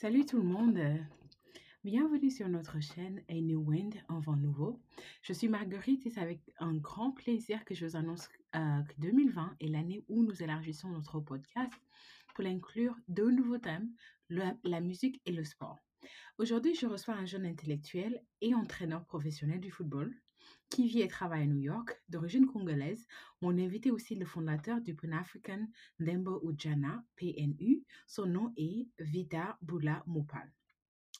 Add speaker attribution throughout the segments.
Speaker 1: Salut tout le monde, bienvenue sur notre chaîne A New Wind, un vent nouveau. Je suis Marguerite et c'est avec un grand plaisir que je vous annonce euh, que 2020 est l'année où nous élargissons notre podcast pour inclure deux nouveaux thèmes, la musique et le sport. Aujourd'hui, je reçois un jeune intellectuel et entraîneur professionnel du football qui vit et travaille à New York, d'origine congolaise. Mon invité aussi le fondateur du Pan-African Ndembo Ujana, PNU. Son nom est Vida Boula Mopal.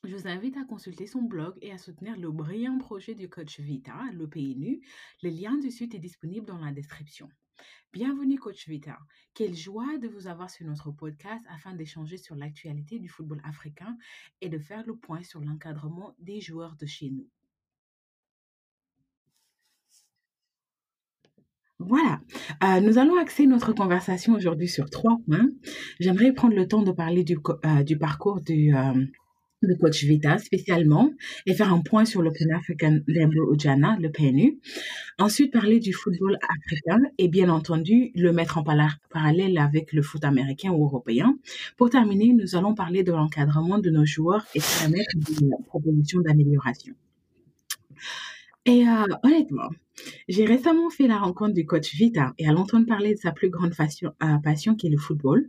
Speaker 1: Je vous invite à consulter son blog et à soutenir le brillant projet du coach Vita, le PNU. Le lien du site est disponible dans la description. Bienvenue, coach Vita. Quelle joie de vous avoir sur notre podcast afin d'échanger sur l'actualité du football africain et de faire le point sur l'encadrement des joueurs de chez nous. Voilà, Euh, nous allons axer notre conversation aujourd'hui sur trois points. J'aimerais prendre le temps de parler du, euh, parcours du, euh, du coach Vita spécialement et faire un point sur le Pan-African Lembo Ujana, le PNU. Ensuite, parler du football africain et bien entendu le mettre en parallèle avec le foot américain ou européen. Pour terminer, nous allons parler de l'encadrement de nos joueurs et permettre des propositions d'amélioration. Et euh, honnêtement, j'ai récemment fait la rencontre du coach Vita et à l'entendre parler de sa plus grande passion, euh, passion qui est le football,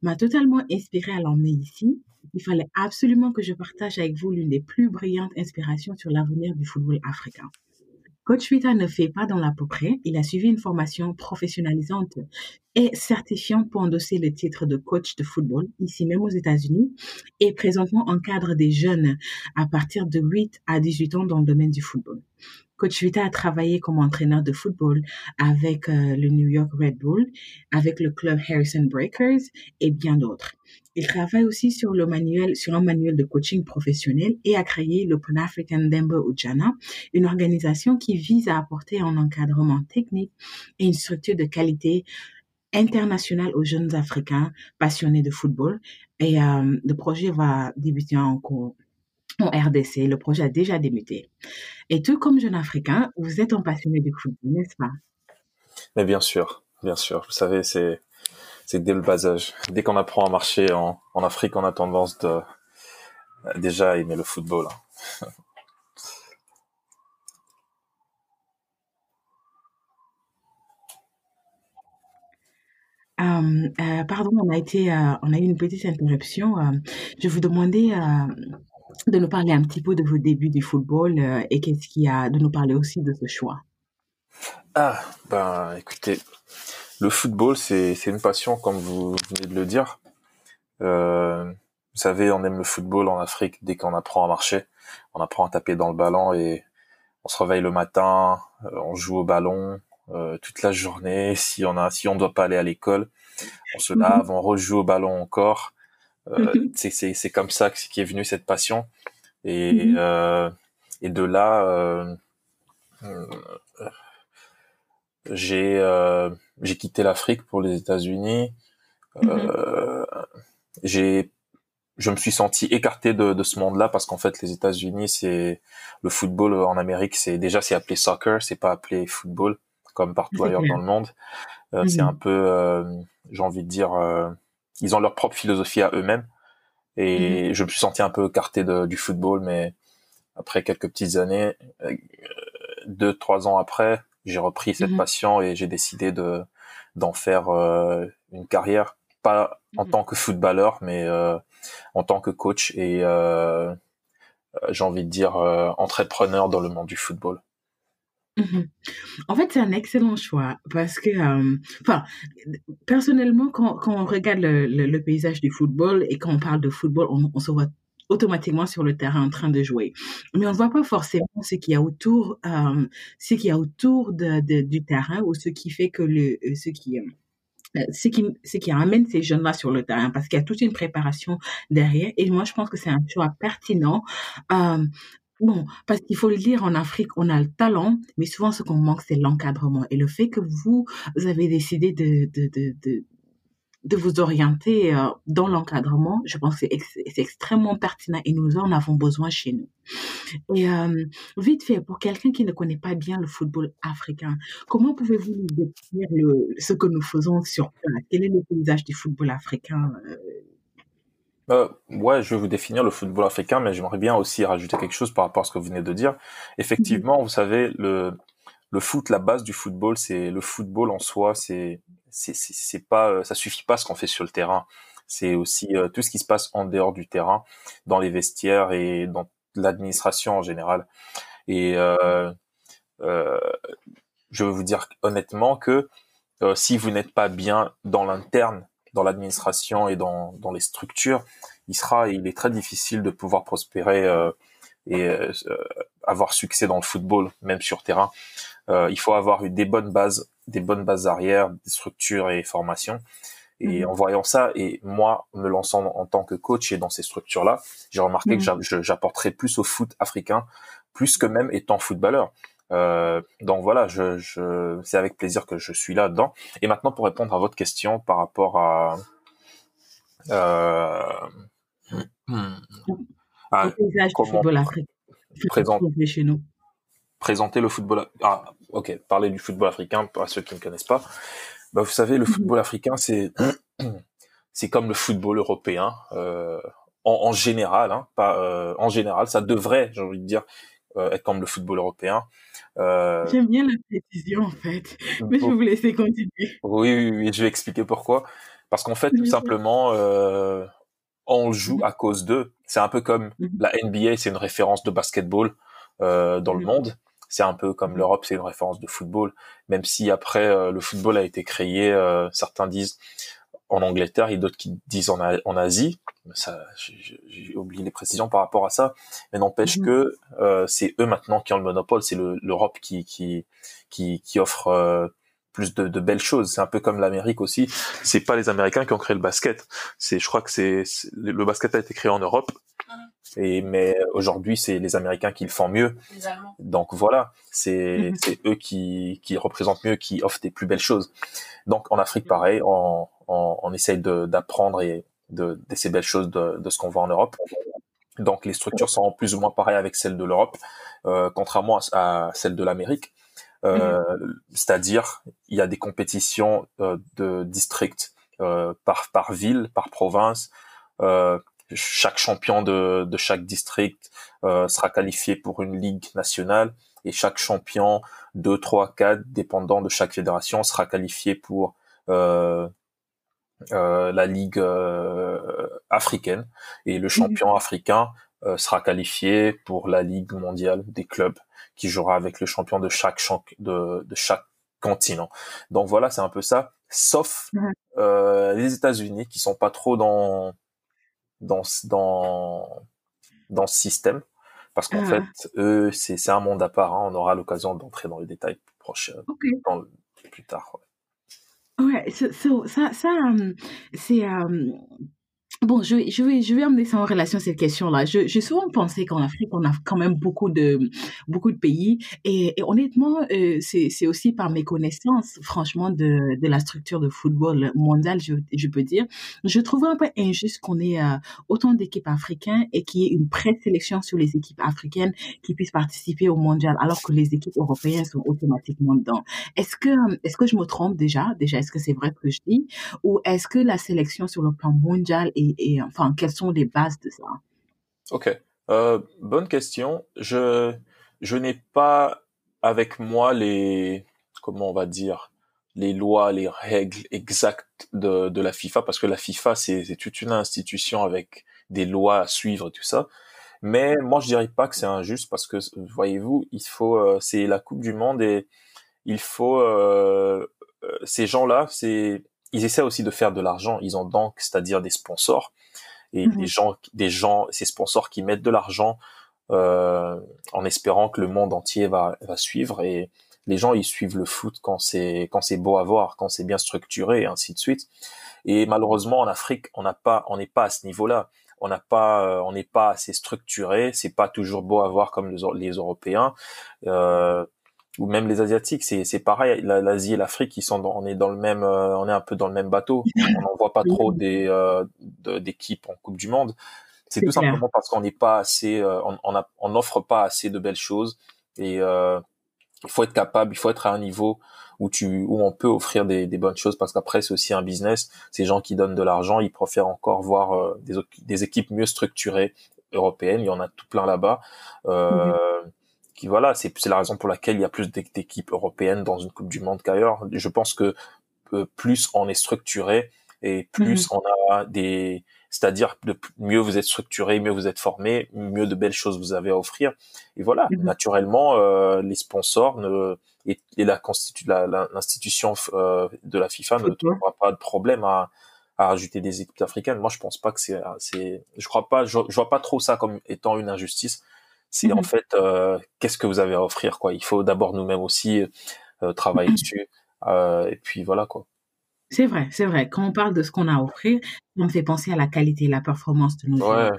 Speaker 1: m'a totalement inspiré à l'emmener ici. Il fallait absolument que je partage avec vous l'une des plus brillantes inspirations sur l'avenir du football africain. Coach Vita ne fait pas dans l'à. Il a suivi une formation professionnalisante et certifiante pour endosser le titre de coach de football, ici même aux États-Unis, et présentement encadre des jeunes à partir de 8 à 18 ans dans le domaine du football. Coach Vita a travaillé comme entraîneur de football avec euh, le New York Red Bull, avec le club Harrison Breakers et bien d'autres. Il travaille aussi sur le manuel, sur un manuel de coaching professionnel et a créé le Pan-African Dembo Ujana, une organisation qui vise à apporter un encadrement technique et une structure de qualité internationale aux jeunes Africains passionnés de football. Et euh, le projet va débuter en cours en RDC. Le projet a déjà débuté. Et tout comme jeune Africain, vous êtes un passionné du football, n'est-ce pas?
Speaker 2: Mais bien sûr, bien sûr. Vous savez, c'est c'est dès le bas âge. Dès qu'on apprend à marcher en, en Afrique, on a tendance de déjà aimer le football. hein.
Speaker 1: Euh, euh, Pardon, on a été, euh, on a eu une petite interruption. Je vous demandais de nous parler un petit peu de vos débuts du football et qu'est-ce qui a, de nous parler aussi de ce choix?
Speaker 2: Ah, ben écoutez, le football, c'est une passion, comme vous venez de le dire. Euh, vous savez, on aime le football en Afrique dès qu'on apprend à marcher. On apprend à taper dans le ballon et on se réveille le matin, euh, on joue au ballon euh, toute la journée. Si on a, si on doit pas aller à l'école, on se
Speaker 1: Mhm,
Speaker 2: lave, on rejoue au ballon encore. Euh,
Speaker 1: mhm,
Speaker 2: c'est c'est c'est comme ça que- qu'est venue cette passion et
Speaker 1: mhm,
Speaker 2: et de là j'ai euh, j'ai quitté l'Afrique pour les États-Unis.
Speaker 1: mhm,
Speaker 2: Euh, j'ai je me suis senti écarté de, de ce monde-là parce qu'en fait les États-Unis c'est le football en Amérique c'est déjà c'est appelé soccer c'est pas appelé football comme partout ailleurs dans le monde. Euh, c'est un
Speaker 1: Mhm,
Speaker 2: peu euh, j'ai envie de dire euh, ils ont leur propre philosophie à eux-mêmes.
Speaker 1: Mhm,
Speaker 2: et je me suis senti un peu écarté de- du football mais après quelques petites années euh, deux trois ans après j'ai repris cette
Speaker 1: mhm,
Speaker 2: passion et j'ai décidé de d'en faire euh, une carrière pas en
Speaker 1: mhm.
Speaker 2: tant que footballeur mais euh, en tant que coach et euh, j'ai envie de dire entrepreneur dans le monde du football.
Speaker 1: Mhm. En fait, c'est un excellent choix parce que, enfin, personnellement, quand, quand on regarde le, le, le paysage du football et quand on parle de football, on, on se voit automatiquement sur le terrain en train de jouer. Mais on ne voit pas forcément ce qu'il y a autour, euh, ce qu'il y a autour de, du terrain ou ce qui fait que le, euh, ce qui, euh, ce qui, ce qui amène ces jeunes-là sur le terrain, parce qu'il y a toute une préparation derrière. Et moi, je pense que c'est un choix pertinent. Bon, parce qu'il faut le dire, en Afrique, on a le talent, mais souvent, ce qu'on manque, c'est l'encadrement. Et le fait que vous, avez décidé de, de vous orienter euh, dans l'encadrement, je pense que c'est ex- c'est extrêmement pertinent et nous en avons besoin chez nous. Et euh, vite fait, pour quelqu'un qui ne connaît pas bien le football africain, comment pouvez-vous nous décrire le, ce que nous faisons sur place? Quel est le paysage du football africain euh,
Speaker 2: Euh, ouais, je vais vous définir le football africain, mais j'aimerais bien aussi rajouter quelque chose par rapport à ce que vous venez de dire. Effectivement, vous savez, le, le foot, la base du football, c'est le football en soi, c'est c'est pas euh, ça suffit pas ce qu'on fait sur le terrain. C'est aussi euh, tout ce qui se passe en dehors du terrain, dans les vestiaires et dans l'administration en général. Et euh, je veux vous dire honnêtement que si vous n'êtes pas bien dans l'interne, dans l'administration et dans, dans les structures, il sera, il est très difficile de pouvoir prospérer et avoir succès dans le football, même sur terrain. il faut avoir des bonnes bases, des bonnes bases arrière, des structures et formations. Et mhm. en voyant ça, et moi, me lançant en tant que coach et dans ces structures-là, j'ai remarqué que mhm. j'apporterais plus au foot africain, plus que même étant footballeur. Euh, donc voilà, je, je, c'est avec plaisir que je suis là-dedans. Et maintenant, pour répondre à votre question par rapport à... Euh,
Speaker 1: à comment
Speaker 2: chez nous? Présenter le football... Ah, ok, parler du football africain, pour ceux qui ne connaissent pas. Bah, vous savez, le mhm. football africain, c'est c'est comme le football européen euh, en, en, général. Hein, pas euh, en général, ça devrait, j'ai envie de dire, euh, être comme le football européen.
Speaker 1: J'aime bien la précision en fait, mais je vais vous laisser continuer.
Speaker 2: Oui, oui, oui, je vais expliquer pourquoi. Parce qu'en fait, tout simplement, on joue mhm. à cause d'eux. C'est un peu comme mhm. la NBA, c'est une référence de basketball dans le monde. C'est un peu comme l'Europe, c'est une référence de football. Même si après euh, le football a été créé, euh, certains disent en Angleterre et d'autres qui disent en, en Asie. Ça, j'ai oublié les précisions par rapport à ça, mais n'empêche mhm. que euh, c'est eux maintenant qui ont le monopole. C'est l'Europe qui, qui qui qui offre euh, plus de, de, belles choses. C'est un peu comme l'Amérique aussi. C'est pas les Américains qui ont créé le basket. C'est, je crois que c'est le basket a été créé en Europe. Et mais aujourd'hui, c'est les Américains qui le font mieux. Donc voilà, c'est mhm. c'est eux qui qui représentent mieux, qui offrent des plus belles choses. Donc en Afrique, pareil, on on, on essaye d'apprendre et de, de ces belles choses de, de ce qu'on voit en Europe. Donc les structures sont plus ou moins pareilles avec celles de l'Europe, euh, contrairement à, à celles de l'Amérique. Euh, mhm. C'est-à-dire, il y a des compétitions euh, de districts euh, par, par ville, par province. Chaque champion de, de chaque district sera qualifié pour une ligue nationale et chaque champion 2, 3, 4, dépendant de chaque fédération, sera qualifié pour euh, la ligue africaine et le mhm. champion africain sera qualifié pour la ligue mondiale des clubs qui jouera avec le champion de chaque de, de chaque continent. Donc voilà, c'est un peu ça. Sauf euh, les États-Unis qui sont pas trop dans dans dans dans ce système parce qu'en fait eux c'est c'est un monde à part. Hein. On aura l'occasion d'entrer dans les détails proches plus tard.
Speaker 1: Ouais, ça, ça, ça euh, c'est euh, Bon, je, je, vais, je vais amener ça en relation à cette question-là. Je, j'ai souvent pensé qu'en Afrique, on a quand même beaucoup de, beaucoup de pays. Et, et honnêtement, euh, c'est, aussi par mes connaissances, franchement, de, de la structure de football mondial, je, je peux dire. Je trouve un peu injuste qu'on ait euh, autant d'équipes africaines et qu'il y ait une présélection sur les équipes africaines qui puissent participer au mondial, alors que les équipes européennes sont automatiquement dedans. Est-ce que, est-ce que je me trompe déjà? Déjà, est-ce que c'est vrai que je dis? Ou est-ce que la sélection sur le plan mondial est et, enfin, quelles sont les bases de ça?
Speaker 2: Ok, euh, bonne question. Je, je n'ai pas avec moi les, comment on va dire, les lois, les règles exactes de, de la FIFA, parce que la FIFA, c'est toute une institution avec des lois à suivre et tout ça. Mais moi, je dirais pas que c'est injuste parce que, voyez-vous, il faut, euh, c'est la Coupe du Monde et il faut, euh, ces gens-là, c'est, ils essaient aussi de faire de l'argent. Ils ont donc, c'est-à-dire des sponsors et mhm. des gens, des gens, ces sponsors qui mettent de l'argent euh, en espérant que le monde entier va, va suivre. Et les gens, ils suivent le foot quand c'est quand c'est beau à voir, quand c'est bien structuré, et ainsi de suite. Et malheureusement, en Afrique, on n'a pas, on n'est pas à ce niveau-là. On n'a pas, euh, on n'est pas assez structuré. C'est pas toujours beau à voir comme les, les Européens. Euh, ou même les asiatiques, c'est c'est pareil. L'Asie et l'Afrique, ils sont on est dans le même, euh, on est un peu dans le même bateau. On n'en voit pas trop des euh, d'équipes en Coupe du Monde. C'est tout simplement parce qu'on n'est pas assez, euh, on n'offre pas assez de belles choses et il faut être capable, il faut être à un niveau où tu où on peut offrir des, des bonnes choses parce qu'après c'est aussi un business. Ces gens qui donnent de l'argent, ils préfèrent encore voir euh, des, des équipes mieux structurées européennes. Il y en a tout plein là-bas. Euh. Qui voilà, c'est la raison pour laquelle il y a plus d'équipes européennes dans une Coupe du Monde qu'ailleurs. Je pense que euh, plus on est structuré et plus mhm. on a des c'est-à-dire de mieux vous êtes structuré, mieux vous êtes formé, mieux de belles choses vous avez à offrir. Et voilà, mhm. naturellement, euh, les sponsors ne, et, et la l'institution euh, de la FIFA ne trouvera pas de problème à, à rajouter des équipes africaines. Moi, je pense pas que c'est, c'est, je crois pas, je, vois pas trop ça comme étant une injustice. C'est en mhm. fait, euh, qu'est-ce que vous avez à offrir, quoi? Il faut d'abord nous-mêmes aussi euh, travailler dessus. Euh, et puis voilà, quoi.
Speaker 1: C'est vrai, c'est vrai. Quand on parle de ce qu'on a à offrir, on me fait penser à la qualité et la performance de nos joueurs.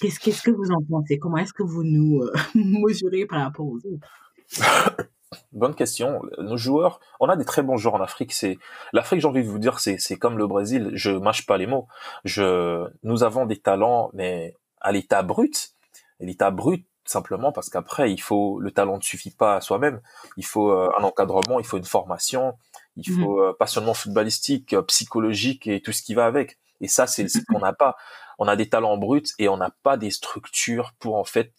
Speaker 1: Qu'est-ce, qu'est-ce que vous en pensez? Comment est-ce que vous nous mesurez par rapport aux autres?
Speaker 2: Bonne question. Nos joueurs, on a des très bons joueurs en Afrique. C'est l'Afrique, j'ai envie de vous dire, c'est c'est comme le Brésil. Je mâche pas les mots. Je, nous avons des talents, mais à l'état brut. L'état brut, simplement parce qu'après, il faut le talent ne suffit pas à soi-même. Il faut euh, un encadrement, il faut une formation, il mmh faut euh, pas seulement footballistique, euh, psychologique et tout ce qui va avec. Et ça, c'est ce qu'on n'a pas. On a des talents bruts et on n'a pas des structures pour en fait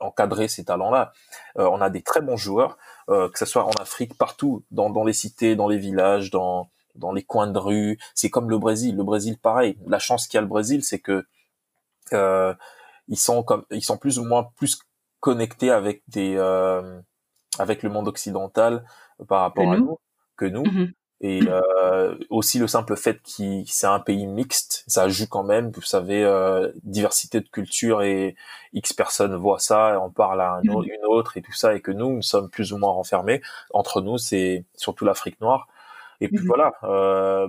Speaker 2: encadrer ces talents-là. Euh, on a des très bons joueurs, que ce soit en Afrique, partout, dans, dans les cités, dans les villages, dans dans les coins de rue. C'est comme le Brésil. Le Brésil, pareil. La chance qu'il y a le Brésil, c'est que ils sont comme ils sont plus ou moins plus connectés avec des avec le monde occidental par rapport à nous que nous. Mmh et euh, aussi le simple fait que c'est un pays mixte, ça joue quand même. Vous savez, euh, diversité de culture et X personnes voient ça, et on parle à un autre, mmh une autre et tout ça, et que nous, nous sommes plus ou moins renfermés. Entre nous, c'est surtout l'Afrique noire. Et puis mmh voilà. Euh,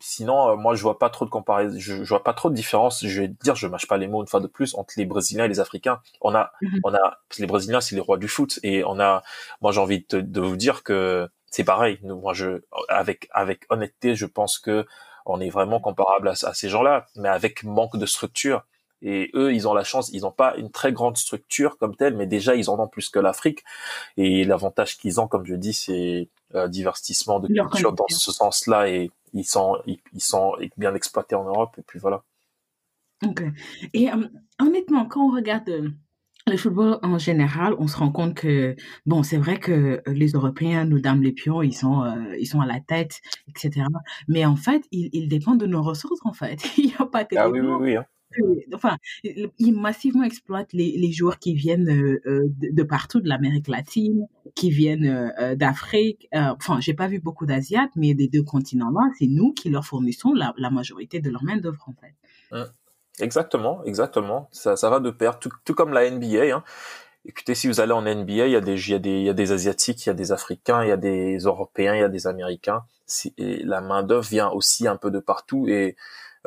Speaker 2: sinon, euh, moi, je vois pas trop de comparaison, je, je, vois pas trop de différence. Je vais dire, je mâche pas les mots une fois de plus entre les Brésiliens et les Africains. On a, on a, les Brésiliens, c'est les rois du foot, et on a, moi, j'ai envie de, de vous dire que c'est pareil. Moi, je, avec, avec honnêteté, je pense que on est vraiment comparable à, ces gens-là, mais avec manque de structure. Et eux, ils ont la chance, ils n'ont pas une très grande structure comme telle, mais déjà, ils en ont plus que l'Afrique. Et l'avantage qu'ils ont, comme je dis, c'est euh, divertissement de culture dans ce sens-là, et ils sont, ils, sont bien exploités en Europe. Et puis voilà.
Speaker 1: Ok. Et euh, honnêtement, quand on regarde euh, le football en général, on se rend compte que bon, c'est vrai que les Européens nous donnent les pions, ils sont euh, ils sont à la tête, etc. Mais en fait, ils, ils dépendent de nos ressources en fait. Il n'y a pas de
Speaker 2: ah oui oui oui. Hein.
Speaker 1: Enfin, ils massivement exploitent les, joueurs qui viennent euh, euh, de, partout, de l'Amérique latine, qui viennent d'Afrique. enfin, j'ai pas vu beaucoup d'Asiates, mais des deux continents-là, c'est nous qui leur fournissons la, majorité de leur main d'œuvre en fait.
Speaker 2: Hein. Exactement, exactement. Ça, ça va de pair, tout, comme la NBA. Hein. Écoutez, si vous allez en NBA, il y a des, il y a des, il y a des asiatiques, il y a des africains, il y a des européens, il y a des américains. La main d'œuvre vient aussi un peu de partout et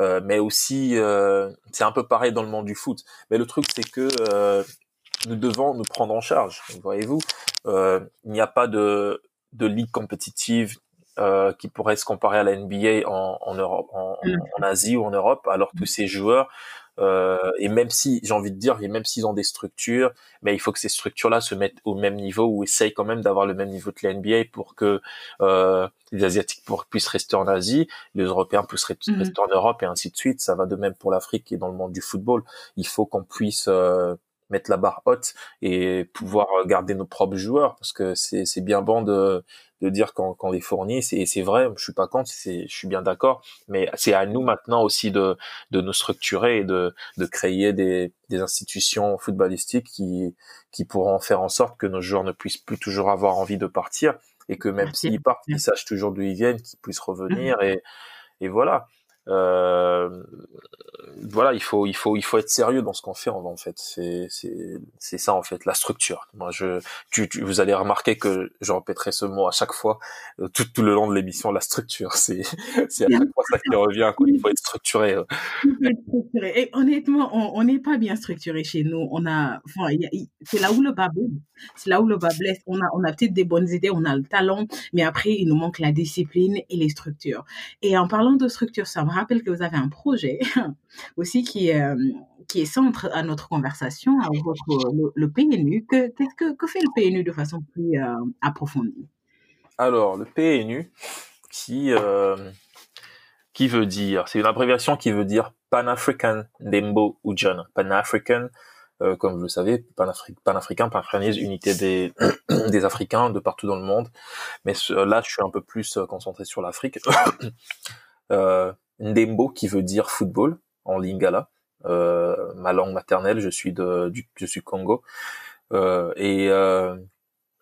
Speaker 2: euh, mais aussi euh, c'est un peu pareil dans le monde du foot. Mais le truc c'est que euh, nous devons nous prendre en charge. Voyez-vous, il n'y a pas de de ligue compétitive qui pourrait se comparer à la NBA en, en Europe, en, mm. en, Asie ou en Europe. Alors tous ces joueurs, euh, et même si j'ai envie de dire, et même s'ils ont des structures, mais il faut que ces structures-là se mettent au même niveau ou essayent quand même d'avoir le même niveau que la NBA pour que euh, les Asiatiques pour, puissent rester en Asie, les Européens puissent mm. rester en Europe et ainsi de suite. Ça va de même pour l'Afrique et dans le monde du football. Il faut qu'on puisse euh, mettre la barre haute et pouvoir garder nos propres joueurs parce que c'est bien bon de de dire qu'on qu'on les fournit et c'est vrai je suis pas contre je suis bien d'accord mais c'est à nous maintenant aussi de de nous structurer et de de créer des des institutions footballistiques qui qui pourront faire en sorte que nos joueurs ne puissent plus toujours avoir envie de partir et que même s'ils partent ils sachent toujours d'où ils viennent qu'ils puissent revenir mmh. et et voilà voilà, il faut, il faut, il faut être sérieux dans ce qu'on fait en fait. C'est, c'est, c'est ça en fait, la structure. Moi, je, tu, tu, vous allez remarquer que je répéterai ce mot à chaque fois, euh, tout, tout le long de l'émission, la structure. C'est, c'est à chaque fois ça qui revient. Quoi. Il faut être structuré. Euh.
Speaker 1: Et honnêtement, on n'est pas bien structuré chez nous. On a, enfin, c'est là où le bas blesse. C'est là où le bas. On a, on a peut-être des bonnes idées, on a le talent, mais après, il nous manque la discipline et les structures. Et en parlant de structure, ça me rappelle que vous avez un projet aussi qui est, euh, qui est centre à notre conversation, à votre, le, PNU. Que, qu'est-ce que, que fait le PNU de façon plus euh, approfondie?
Speaker 2: Alors, le PNU, qui qui veut dire, c'est une abréviation qui veut dire Pan-African Dembo. Pan-African, euh, comme vous le savez, pan-africain, pan-africanisme, unité des, des Africains de partout dans le monde. Mais là, je suis un peu plus euh, concentré sur l'Afrique. euh, Ndembo, qui veut dire football en lingala. Euh, ma langue maternelle, je suis de, du, je suis Congo. Euh, et euh,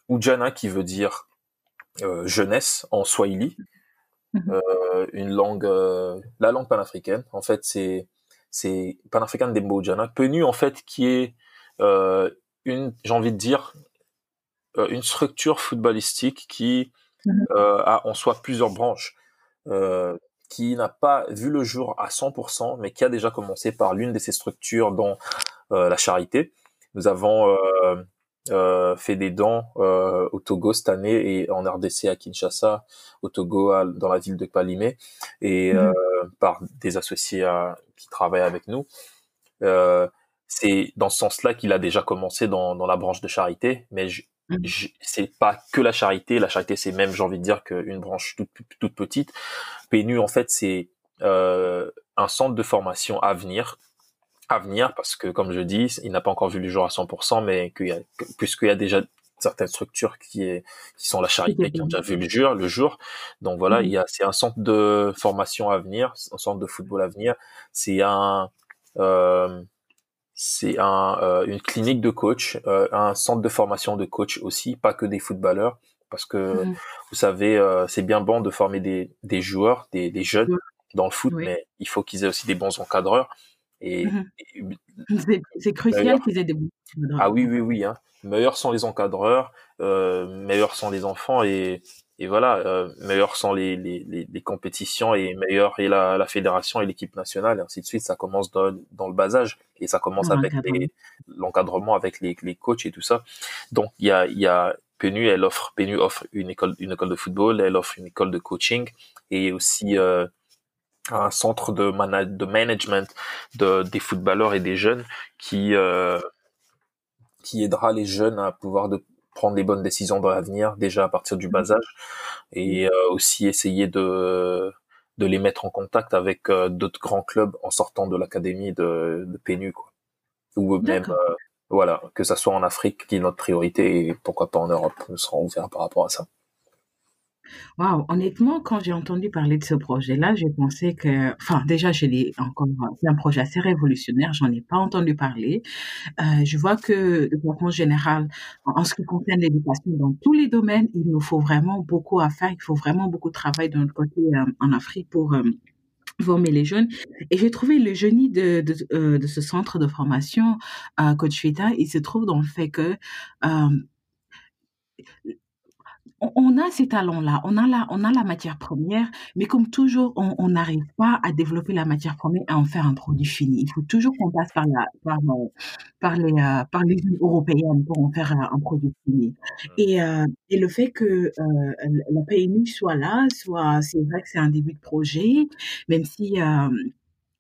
Speaker 2: Ujana, qui veut dire jeunesse en Swahili. Euh, une langue, la langue panafricaine. En fait, c'est c'est panafricaine des Mbojana, PNU en fait qui est euh, une, j'ai envie de dire, euh, une structure footballistique qui mmh a en soi plusieurs branches, qui n'a pas vu le jour à 100%, mais qui a déjà commencé par l'une de ces structures dont la charité. Nous avons euh, fait des dons euh, au Togo cette année et en RDC à Kinshasa, au Togo dans la ville de Palimé et mhm. euh, par des associés qui travaillent avec nous. c'est dans ce sens-là qu'il a déjà commencé dans, dans la branche de charité, mais mhm. c'est pas que la charité. La charité, c'est même, j'ai envie de dire, qu'une branche toute, toute petite. PNU, en fait, c'est un centre de formation à venir à venir parce que, comme je dis, il n'a pas encore vu le jour à 100%, mais qu'il y a, puisqu'il y a déjà certaines structures qui, est, qui sont la charité, qui ont déjà vu le jour, le jour. Donc voilà, il y a, c'est un centre de formation à venir, un centre de football à venir. C'est un, euh, c'est un, euh, une clinique de coach, euh, un centre de formation de coach aussi, pas que des footballeurs, parce que mmh. vous savez, c'est bien bon de former des, des joueurs, des, des jeunes dans le foot, mais il faut qu'ils aient aussi des bons encadreurs. Et,
Speaker 1: mmh c'est crucial qu'ils aient des bons
Speaker 2: Ah oui, oui, oui. Hein. Meilleurs sont les encadreurs, euh, meilleurs sont les enfants et, et voilà, euh, meilleurs sont les, les, les, compétitions et meilleure est la, la fédération et l'équipe nationale et ainsi de suite. Ça commence dans, dans le bas âge et ça commence avec l'encadrement avec les, les coachs et tout ça. Donc il y a, il y a PNU, elle offre PNU offre une école une école de football, elle offre une école de coaching et aussi euh, un centre de, de management de, des footballeurs et des jeunes qui euh, qui aidera les jeunes à pouvoir de prendre les bonnes décisions dans l'avenir déjà à partir du bas mmh. âge et euh, aussi essayer de de les mettre en contact avec euh, d'autres grands clubs en sortant de l'académie de, de PNU quoi. Ou même euh, voilà que ça soit en Afrique qui est notre priorité et pourquoi pas en Europe nous serons ouverts par rapport à ça
Speaker 1: Waouh, honnêtement, quand j'ai entendu parler de ce projet-là, j'ai pensé que, enfin, déjà, je l'ai encore, c'est un projet assez révolutionnaire, j'en ai pas entendu parler. Euh, je vois que, de façon générale, en, ce qui concerne l'éducation, dans tous les domaines, il nous faut vraiment beaucoup à faire, il faut vraiment beaucoup de travail de notre côté euh, en Afrique pour euh, former les jeunes. Et j'ai trouvé le génie de, de, ce centre de formation, euh, Coach Vita, il se trouve dans le fait que on a ces talents-là, on a la, on a la matière première, mais comme toujours, on n'arrive pas à développer la matière première et à en faire un produit fini. Il faut toujours qu'on passe par la, par, euh, par les, euh, par les européennes pour en faire un, produit fini. Et, euh, et le fait que la PMU soit là, soit, c'est vrai que c'est un début de projet, même si euh,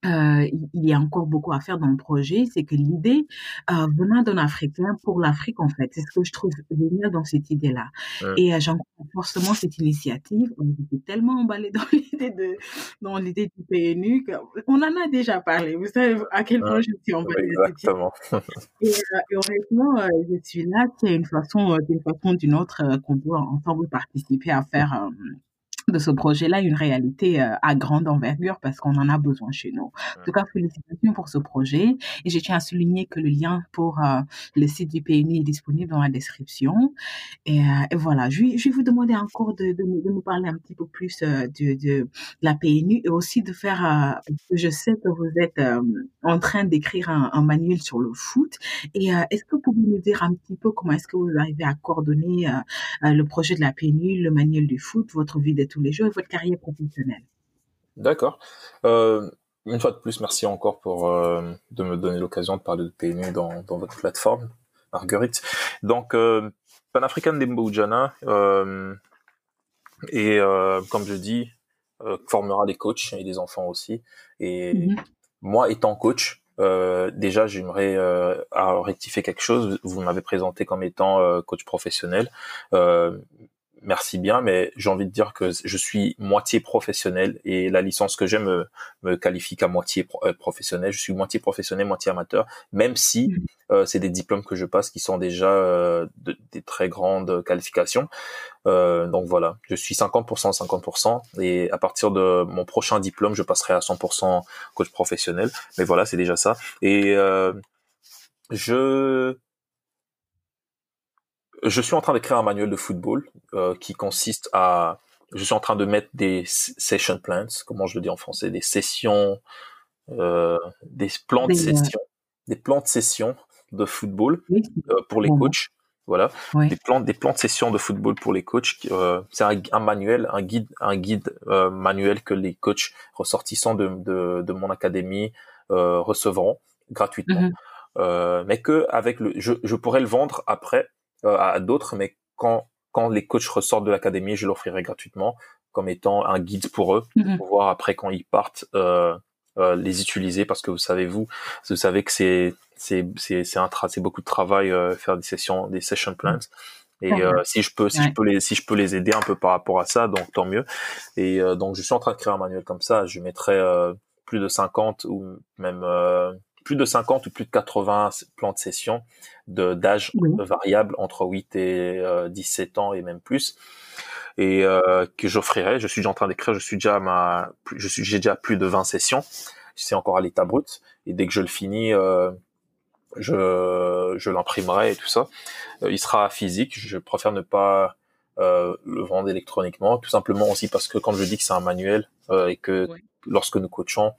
Speaker 1: il y a encore beaucoup à faire dans le projet, c'est que l'idée euh, venant d'un Africain pour l'Afrique, en fait, c'est ce que je trouve génial dans cette idée-là. Et euh, j'encourage forcément cette initiative. On était tellement emballé dans l'idée de dans l'idée du PNU qu'on en a déjà parlé. Vous savez à quel point je suis emballée.
Speaker 2: Exactement.
Speaker 1: Et, euh, et, honnêtement, euh, je suis là, c'est une façon, d'une façon ou d'une autre, qu'on doit ensemble participer à faire de ce projet-là une réalité euh, à grande envergure parce qu'on en a besoin chez nous. En tout cas, félicitations pour ce projet. Et je tiens à souligner que le lien pour euh, le site du PNI est disponible dans la description. Et, euh, voilà, je vais, vous demander encore de, nous parler un petit peu plus de, la PNU et aussi de faire, je sais que vous êtes en train d'écrire un, manuel sur le foot. Et est-ce que vous pouvez nous dire un petit peu comment est-ce que vous arrivez à coordonner le projet de la PNU, le manuel du foot, votre vie de tous les jours et votre carrière professionnelle.
Speaker 2: D'accord. Euh, une fois de plus, merci encore pour euh, de me donner l'occasion de parler de PNU dans, dans votre plateforme, Marguerite. Donc, euh, Pan-African Dembo euh, et comme je dis, formera des coachs et des enfants aussi. Et mm-hmm. moi, étant coach, euh, déjà, j'aimerais euh, rectifier quelque chose. Vous m'avez présenté comme étant coach professionnel merci bien, mais j'ai envie de dire que je suis moitié professionnel et la licence que j'ai me, me qualifie qu'à moitié euh, professionnel. Je suis moitié professionnel, moitié amateur, même si mm. euh, c'est des diplômes que je passe qui sont déjà euh, des très grandes qualifications. donc voilà, je suis 50%, 50%, et à partir de mon prochain diplôme, je passerai à 100% coach professionnel. Mais voilà, c'est déjà ça. Et je je suis en train d'écrire un manuel de football euh, qui consiste à je suis en train de mettre des session plans, comment je le dis en français, des sessions, euh, des plans de session, des plans de session de football euh, pour les coachs. Voilà, des plans, des plans de session de football pour les coachs. Euh, c'est un, un, manuel, un guide, un guide euh, manuel que les coachs ressortissants de, de, de mon académie euh, recevront gratuitement. Mm-hmm. mais que avec le, je, je pourrais le vendre après euh, à d'autres, mais quand quand les coachs ressortent de l'académie, je l'offrirai gratuitement comme étant un guide pour eux, pour pouvoir après quand ils partent euh, euh, les utiliser parce que vous savez vous, vous savez que c'est c'est c'est c'est un c'est beaucoup de travail euh, faire des sessions des session plans. Et euh, si je peux, si je peux les, si je peux les aider un peu par rapport à ça, donc tant mieux. Et euh, donc je suis en train de créer un manuel comme ça. Je mettrai plus de 50 ou même plus de 50 ou plus de 80 plans de session de d'âge variable entre 8 et 17 euh, ans et même plus. Et euh, que j'offrirai. Je suis déjà en train d'écrire, je suis déjà à ma je suis j'ai déjà plus de 20 sessions. C'est encore à l'état brut. Et dès que je le finis euh, je je l'imprimerai et tout ça. il sera physique, je préfère ne pas le vendre électroniquement, tout simplement aussi parce que quand je dis que c'est un manuel et que lorsque nous coachons, euh,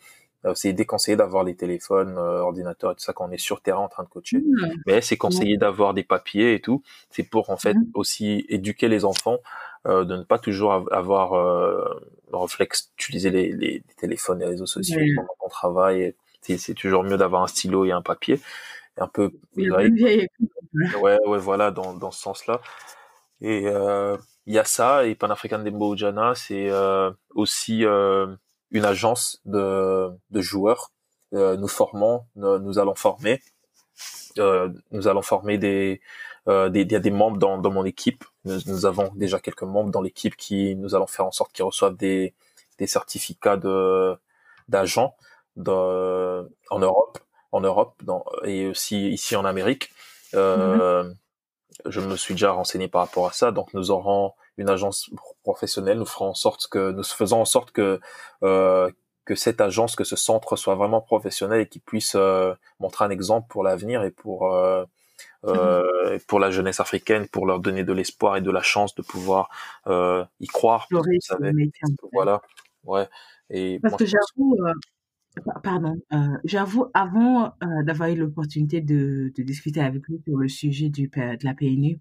Speaker 2: c'est déconseillé d'avoir les téléphones, euh, ordinateurs et tout ça quand on est sur terrain en train de coacher. Mmh. Mais c'est conseillé d'avoir des papiers et tout. C'est pour en fait mmh. aussi éduquer les enfants euh, de ne pas toujours avoir euh, le réflexe d'utiliser les, les, téléphones, les réseaux sociaux pendant qu'on travaille. C'est toujours mieux d'avoir un stylo et un papier. Un peu ouais, ouais, voilà, dans, dans ce sens-là. Et il y a ça, et Pan African Dembo Ujana, c'est aussi une agence de, de joueurs. Euh, nous formons, nous, allons former, euh, nous allons former des, euh, des, des membres dans, dans mon équipe. Nous, nous avons déjà quelques membres dans l'équipe qui nous allons faire en sorte qu'ils reçoivent des, des certificats de d'agents en Europe, en Europe, dans, et aussi ici en Amérique. Euh, mm-hmm. Je me suis déjà renseigné par rapport à ça, donc nous aurons une agence professionnelle. Nous ferons en sorte que nous faisons en sorte que euh, que cette agence, que ce centre soit vraiment professionnel et qu'il puisse euh, montrer un exemple pour l'avenir et pour euh, euh, pour la jeunesse africaine, pour leur donner de l'espoir et de la chance de pouvoir euh, y croire. Vous savez. Voilà, ouais. Et
Speaker 1: parce que j'avoue, euh, pardon, j'avoue, avant d'avoir eu l'opportunité de, de discuter avec lui sur le sujet du de la PNU,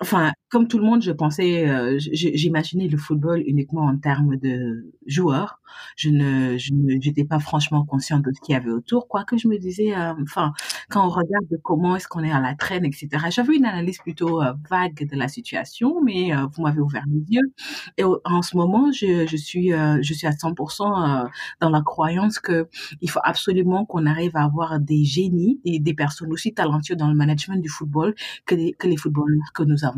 Speaker 1: enfin, comme tout le monde, je pensais, euh, j'imaginais le football uniquement en termes de joueurs. Je ne, je n'étais pas franchement consciente de ce qu'il y avait autour. Quoique je me disais, euh, enfin, quand on regarde comment est-ce qu'on est à la traîne, etc. J'avais une analyse plutôt euh, vague de la situation, mais euh, vous m'avez ouvert les yeux. Et en ce moment, je, je suis, je suis à 100% dans la croyance que il faut absolument qu'on arrive à avoir des génies et des personnes aussi talentueuses dans le management du football que les, que les footballeurs que nous avons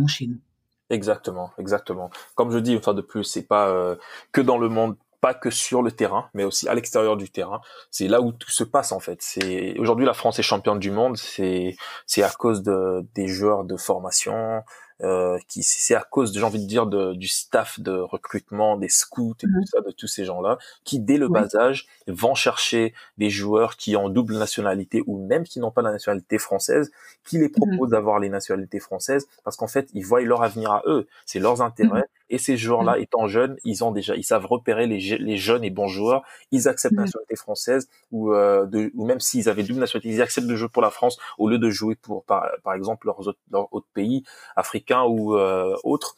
Speaker 2: Exactement, exactement. Comme je dis une fois de plus, c'est pas euh, que dans le monde, pas que sur le terrain, mais aussi à l'extérieur du terrain. C'est là où tout se passe en fait. C'est aujourd'hui la France est championne du monde. C'est c'est à cause de des joueurs de formation, euh, qui c'est à cause, j'ai envie de dire, de, du staff de recrutement, des scouts et tout mmh. ça, de tous ces gens-là, qui dès le bas âge vont chercher des joueurs qui ont double nationalité ou même qui n'ont pas la nationalité française, qui les mmh. proposent d'avoir les nationalités françaises, parce qu'en fait, ils voient leur avenir à eux, c'est leurs intérêts. Et ces joueurs-là, étant jeunes, ils ont déjà, ils savent repérer les, les jeunes et bons joueurs. Ils acceptent la nationalité française ou, euh, de, ou même s'ils avaient double nationalité, ils acceptent de jouer pour la France au lieu de jouer pour, par, par exemple, leurs autres, leurs autres pays africains ou euh, autres.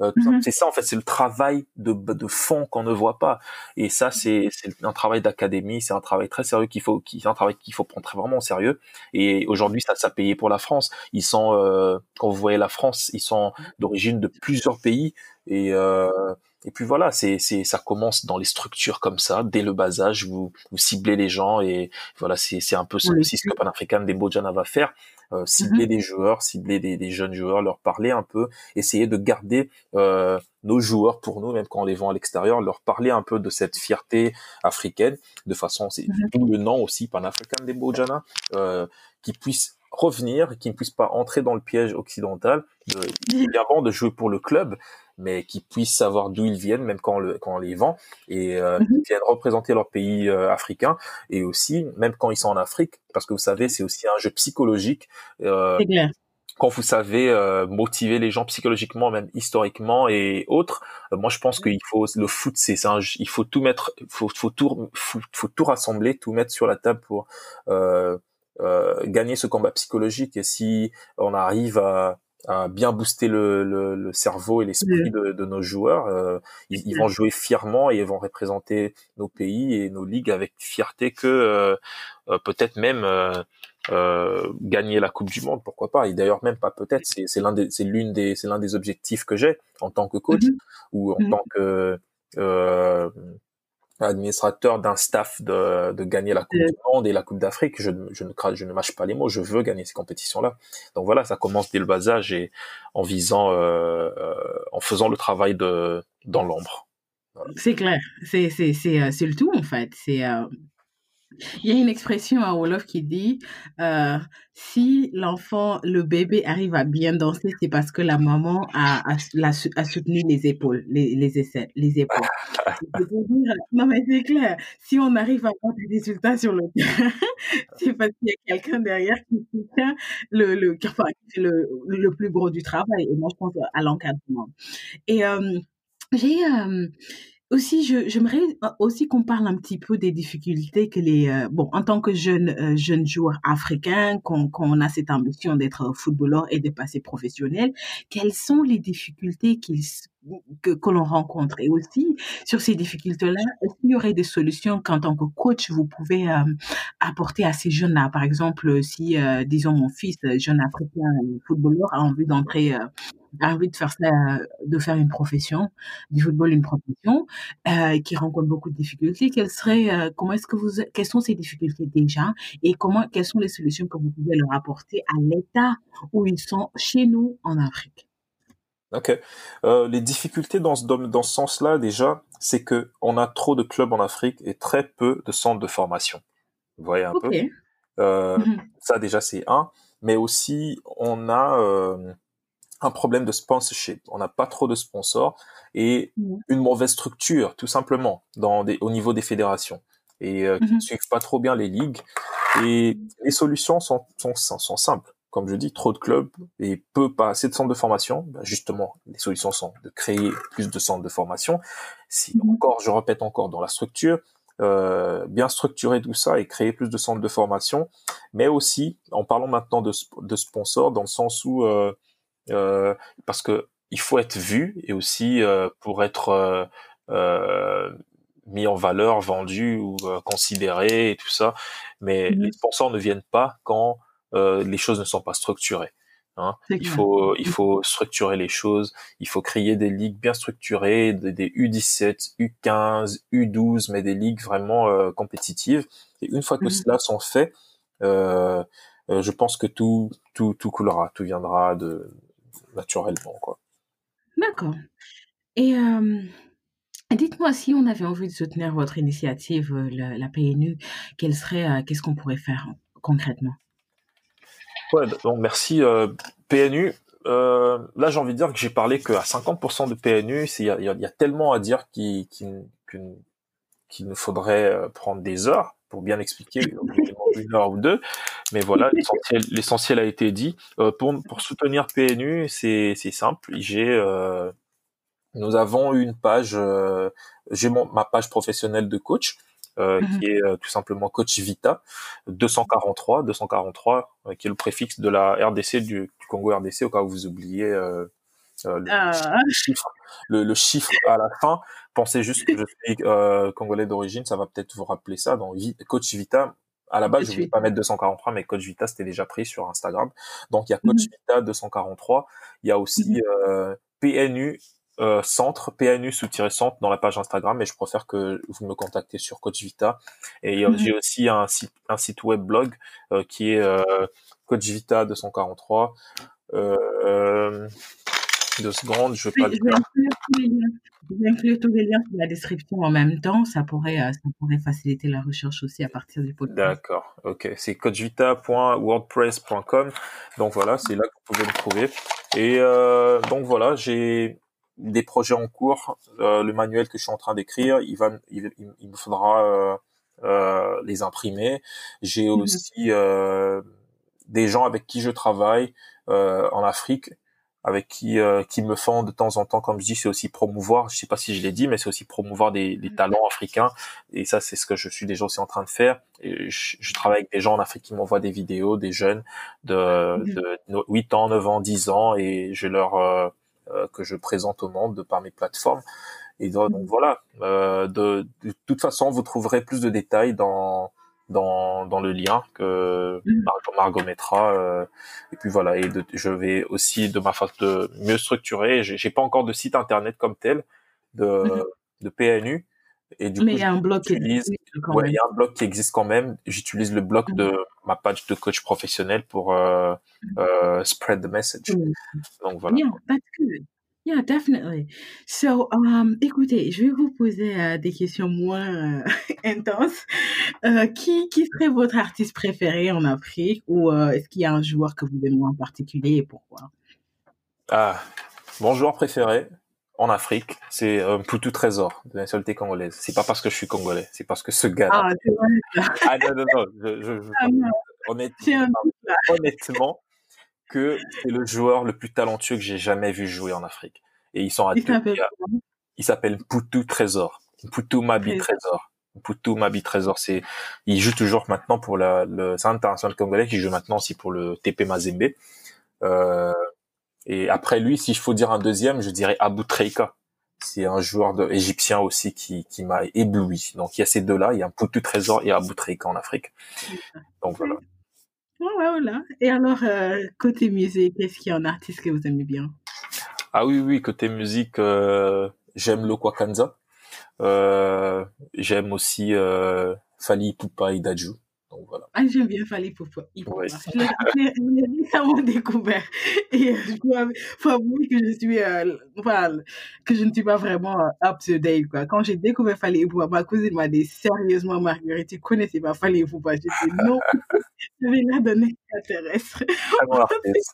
Speaker 2: Euh, mm-hmm. C'est ça en fait, c'est le travail de, de fond qu'on ne voit pas. Et ça, c'est un travail d'académie, c'est un travail très sérieux qu'il faut, qui un travail qu'il faut prendre très vraiment au sérieux. Et aujourd'hui, ça, ça payé pour la France. Ils sont, euh, quand vous voyez la France, ils sont d'origine de plusieurs pays. Et, euh, et puis voilà, c'est, c'est, ça commence dans les structures comme ça, dès le bas âge, vous, vous ciblez les gens et voilà, c'est, c'est un peu ce, aussi ce que Pan-African des Bojana va faire. Euh, cibler des joueurs, cibler des, des, jeunes joueurs, leur parler un peu, essayer de garder euh, nos joueurs pour nous, même quand on les vend à l'extérieur, leur parler un peu de cette fierté africaine, de façon, c'est tout le nom aussi, Pan-African des Bojana, euh, qui puissent revenir, qui ne puissent pas entrer dans le piège occidental, de, évidemment de jouer pour le club, mais qui puissent savoir d'où ils viennent, même quand on, le, quand on les vend, et euh, mm viennent représenter leur pays euh, africain, et aussi, même quand ils sont en Afrique, parce que vous savez, c'est aussi un jeu psychologique. Euh, quand vous savez euh, motiver les gens psychologiquement, même historiquement et autres, euh, moi je pense qu'il faut le foot, c'est il faut tout mettre, faut, faut tout, faut, faut, tout rassembler, tout mettre sur la table pour euh, gagner ce combat psychologique. Et si on arrive à à bien booster le, le, le cerveau et l'esprit de, de, nos joueurs. Euh, ils, ils, vont jouer fièrement et ils vont représenter nos pays et nos ligues avec fierté que euh, euh peut-être même euh, gagner la Coupe du Monde, pourquoi pas. Et d'ailleurs même pas peut-être, c'est l'un des c'est l'une des c'est l'un des objectifs que j'ai en tant que coach mm-hmm. ou en mm-hmm. tant que administrateur d'un staff de, de, gagner la Coupe du Monde et la Coupe d'Afrique, je, je, ne je ne mâche pas les mots, je veux gagner ces compétitions-là. Donc voilà, ça commence dès le bas âge et en visant, euh, euh, en faisant le travail de dans l'ombre.
Speaker 1: Voilà. C'est clair, c'est euh, le tout en fait. C'est euh, il y a une expression à Wolof qui dit euh, si l'enfant, le bébé arrive à bien danser, c'est parce que la maman a, a, a, soutenu les épaules, les, les, les épaules. non, mais c'est clair. Si on arrive à avoir des résultats sur le terrain, c'est parce qu'il y a quelqu'un derrière qui soutient le, le, le, le plus gros du travail. Et moi, je pense à l'encadrement. Et euh, j'ai. Euh, aussi, j'aimerais aussi qu'on parle un petit peu des difficultés que les, euh, bon, en tant que jeune, euh, jeune joueur africain, qu'on, qu'on a cette ambition d'être footballeur et de passer professionnel, quelles sont les difficultés qu'ils, que, que l'on rencontre? Et aussi, sur ces difficultés-là, est-ce qu'il y aurait des solutions qu'en tant que coach, vous pouvez euh, apporter à ces jeunes-là? Par exemple, si, disons, mon fils, jeune africain footballeur, a envie d'entrer envie de faire ça, de faire une profession, du football une profession, euh, qui rencontre beaucoup de difficultés. Quelles seraient, euh, comment est-ce que vous, quelles sont ces difficultés déjà, et comment, quelles sont les solutions que vous pouvez leur apporter à l'état où ils sont chez nous en Afrique?
Speaker 2: Ok. Euh, les difficultés dans ce, dans ce sens-là, déjà, c'est que on a trop de clubs en Afrique et très peu de centres de formation. Vous voyez un okay. peu. Euh, mmh Ça, déjà, c'est un. Mais aussi, on a euh, un problème de sponsorship. On n'a pas trop de sponsors et mmh. une mauvaise structure, tout simplement, dans des, au niveau des fédérations et euh, qui ne mmh suivent pas trop bien les ligues. Et les solutions sont, sont, sont simples. Comme je dis, trop de clubs et peu, pas assez de centres de formation. Ben justement, les solutions sont de créer plus de centres de formation. Si mmh encore, je répète encore, dans la structure, euh, bien structurer tout ça et créer plus de centres de formation, mais aussi en parlant maintenant de, de sponsors dans le sens où euh, parce que il faut être vu et aussi euh, pour être euh, euh, mis en valeur, vendu ou considéré et tout ça. Mais mmh. les sponsors ne viennent pas quand les choses ne sont pas structurées. Hein. Il faut il faut structurer les choses. Il faut créer des ligues bien structurées, des, des U17, U15, U12, mais des ligues vraiment euh, compétitives. Et une fois que mmh. cela sont faits, euh, je pense que tout tout tout coulera, tout viendra de naturellement, quoi.
Speaker 1: D'accord. Et euh, dites-moi si on avait envie de soutenir votre initiative, euh, la, la PNU, quel serait, euh, qu'est-ce qu'on pourrait faire concrètement?
Speaker 2: Ouais, donc merci euh, PNU. Euh, là, j'ai envie de dire que j'ai parlé qu'à 50% de PNU, il y a, y a, tellement à dire qu'il qui, qui, qui nous faudrait prendre des heures pour bien expliquer une heure ou deux. Mais voilà, l'essentiel a été dit. Euh, pour, pour soutenir PNU, c'est simple. J'ai euh, nous avons une page, euh, j'ai ma page professionnelle de coach. Euh, mm-hmm. qui est euh, tout simplement Coach Vita 243 243 euh, qui est le préfixe de la RDC du, du Congo RDC au cas où vous oubliez le, ah. chiffre, le, le, chiffre à la fin pensez juste que je suis congolais d'origine ça va peut-être vous rappeler ça donc Coach Vita à la base, je voulais pas mettre 243, mais Coach Vita, c'était déjà pris sur Instagram. Donc, il y a Coach mmh. Vita 243. Il y a aussi mmh. euh, PNU euh, centre, PNU sous-centre dans la page Instagram, mais je préfère que vous me contactez sur Coach Vita. Et mhm. j'ai aussi un site, un site web blog euh, qui est euh, Coach Vita 243. Euh, deux secondes, je vais pas
Speaker 1: je vais inclure tous les liens dans la description en même temps. Ça pourrait, ça pourrait faciliter la recherche aussi à partir du podcast.
Speaker 2: D'accord. Ok. C'est coachvita.wordpress.com. Donc voilà, c'est là que vous pouvez me trouver. Et euh, donc voilà, j'ai des projets en cours. Euh, le manuel que je suis en train d'écrire, il va, il, il, me faudra euh, euh les imprimer. J'ai mhm. aussi euh, des gens avec qui je travaille euh, en Afrique avec qui qui me font de temps en temps, comme je dis, c'est aussi promouvoir. Je sais pas si je l'ai dit, mais c'est aussi promouvoir des, des, mhm. talents africains. Et ça, c'est ce que je suis déjà aussi en train de faire. Et je, je travaille avec des gens en Afrique qui m'envoient des vidéos, des jeunes de, mhm. de 8 ans, 9 ans, 10 ans, et je leur euh, que je présente au monde de par mes plateformes. Et donc, mm. voilà, euh, de, de, toute façon, vous trouverez plus de détails dans dans, dans le lien que mm. Margot, Margot mettra. Euh, et puis voilà, et je vais aussi de ma façon de mieux structurer. J'ai pas encore de site internet comme tel de, mm. de PNU.
Speaker 1: Et du Mais il y a un blog qui
Speaker 2: existe. Ouais, il y a un blog qui existe quand même. J'utilise le blog de ma page de coach professionnel pour euh, uh, spread the message. Donc voilà.
Speaker 1: Yeah. Yeah, definitely. So, um, écoutez, je vais vous poser uh, des questions moins uh, intenses. qui, qui serait votre artiste préféré en Afrique ou est-ce qu'il y a un joueur que vous aimez en particulier et pourquoi?
Speaker 2: Ah, mon joueur préféré en Afrique, c'est un Poutou Trésor de la nationalité congolaise. C'est pas parce que je suis congolais, c'est parce que ce gars.
Speaker 1: Ah, c'est vrai.
Speaker 2: ah non non non, je, je, je ah, honnêtement, honnêtement, que c'est le joueur le plus talentueux que j'ai jamais vu jouer en Afrique. Et ils sont à il Il s'appelle Poutou Trésor. Poutou Mabi Trésor. Poutou Mabi Trésor, c'est, il joue toujours maintenant pour la, le, c'est un international congolais qui joue maintenant aussi pour le TP Mazembe. Euh, et après lui, si je faut dire un deuxième, je dirais Abou Treika. C'est un joueur de, égyptien aussi qui, qui m'a ébloui. Donc il y a ces deux-là, il y a un Poutou Trésor et Abou Treika en Afrique. Donc voilà.
Speaker 1: Voilà. Et alors, euh, côté musique, est-ce qu'il y a un artiste que vous aimez bien?
Speaker 2: Ah oui, oui, côté musique, euh, j'aime Lokwa Kanza. Euh, j'aime aussi euh, Fali Ipupa Idaju. Donc voilà.
Speaker 1: Ah, j'aime bien Fali Ipupa. Ouais. Je l'ai récemment découvert. Et euh, je dois faut avouer que je suis, euh, enfin, que je ne suis pas vraiment euh, up to date, quoi. Quand j'ai découvert Fali Ipupa, ma cousine m'a dit sérieusement, Marguerite, tu connaissais pas Fali Ipupa? J'ai dit non. J'avais l'air d'un extraterrestre.
Speaker 2: Ah bon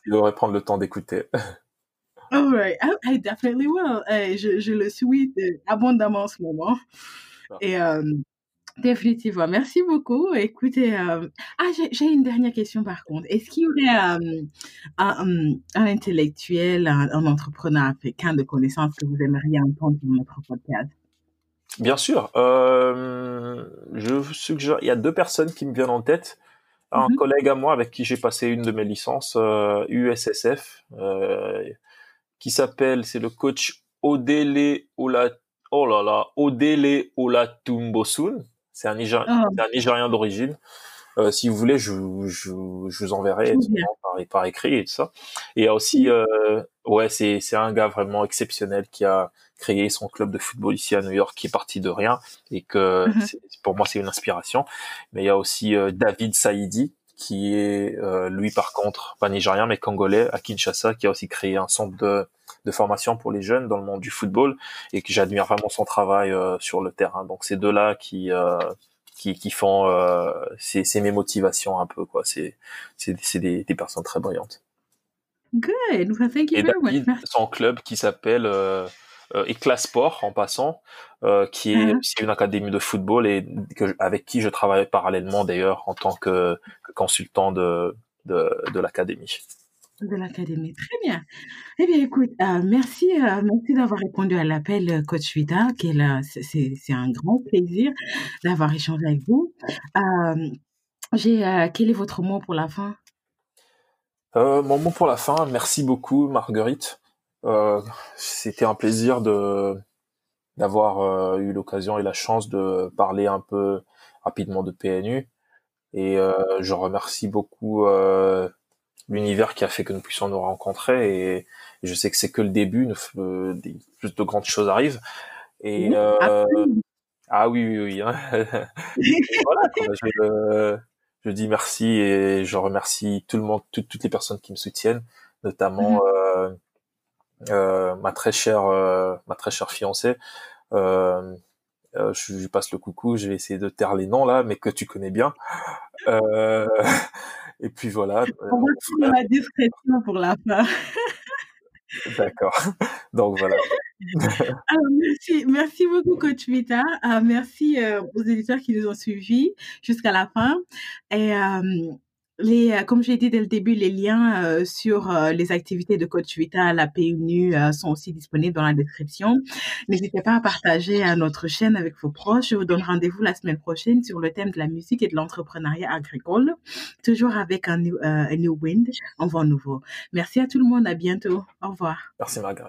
Speaker 2: il devrait prendre le temps d'écouter.
Speaker 1: All right, I, I definitely will. Je, je, le suis abondamment en ce moment. Ah. Et euh, définitivement, merci beaucoup. Écoutez, euh, ah, j'ai une dernière question par contre. Est-ce qu'il y aurait euh, un, un, intellectuel, un, un, entrepreneur africain de connaissances que vous aimeriez entendre dans notre podcast?
Speaker 2: Bien sûr. Euh, je suggère, il y a deux personnes qui me viennent en tête un mmh collègue à moi avec qui j'ai passé une de mes licences USSF qui s'appelle c'est le coach Odele Ola oh là là Odele Olatumbosun c'est un, Nigérien, un Nigérien d'origine euh, si vous voulez je, je, je vous enverrai par, par, écrit et tout ça et il y a aussi euh, ouais c'est c'est un gars vraiment exceptionnel qui a créé son club de football ici à New York qui est parti de rien et que mhm. pour moi c'est une inspiration. Mais il y a aussi euh, David Saïdi qui est lui par contre pas nigérien mais congolais à Kinshasa qui a aussi créé un centre de, de formation pour les jeunes dans le monde du football et que j'admire vraiment son travail euh, sur le terrain. Donc ces deux-là qui qui, qui font c'est mes motivations un peu quoi. C'est c'est des, des personnes très brillantes.
Speaker 1: Good. Well, thank you
Speaker 2: et David, son club qui s'appelle euh, euh, Sport en passant, euh, qui est uh-huh. aussi une académie de football et que, avec qui je travaille parallèlement d'ailleurs en tant que, que consultant de, de, de l'académie.
Speaker 1: De l'académie, très bien. Eh bien, écoute, euh, merci, euh, merci d'avoir répondu à l'appel, euh, Coach Vita. C'est, un grand plaisir d'avoir échangé avec vous. Euh, quel est votre mot pour la fin?
Speaker 2: Mon mot pour la fin, merci beaucoup, Marguerite. C'était un plaisir de d'avoir eu l'occasion et la chance de parler un peu rapidement de PNU. Et je remercie beaucoup l'univers qui a fait que nous puissions nous rencontrer et, je sais que c'est que le début, euh, des, plus de grandes choses arrivent. Et euh, ah oui oui oui. Hein. voilà, je, je, dis merci et je remercie tout le monde, toutes les personnes qui me soutiennent, notamment euh, euh, ma très chère euh, ma très chère fiancée. Euh, euh, je lui passe le coucou, je vais essayer de taire les noms là, mais que tu connais bien. Euh, et puis voilà.
Speaker 1: On va faire la discrétion pour la fin.
Speaker 2: D'accord. Donc voilà.
Speaker 1: Alors, merci, merci beaucoup, Coach Vita. Euh, merci euh, aux éditeurs qui nous ont suivis jusqu'à la fin. Et euh, les, euh, comme j'ai dit dès le début, les liens euh, sur euh, les activités de Coach Vita la PNU sont aussi disponibles dans la description. N'hésitez pas à partager à notre chaîne avec vos proches. Je vous donne rendez-vous la semaine prochaine sur le thème de la musique et de l'entrepreneuriat agricole, toujours avec un, un new wind, un vent nouveau. Merci à tout le monde. À bientôt. Au revoir.
Speaker 2: Merci Margaret.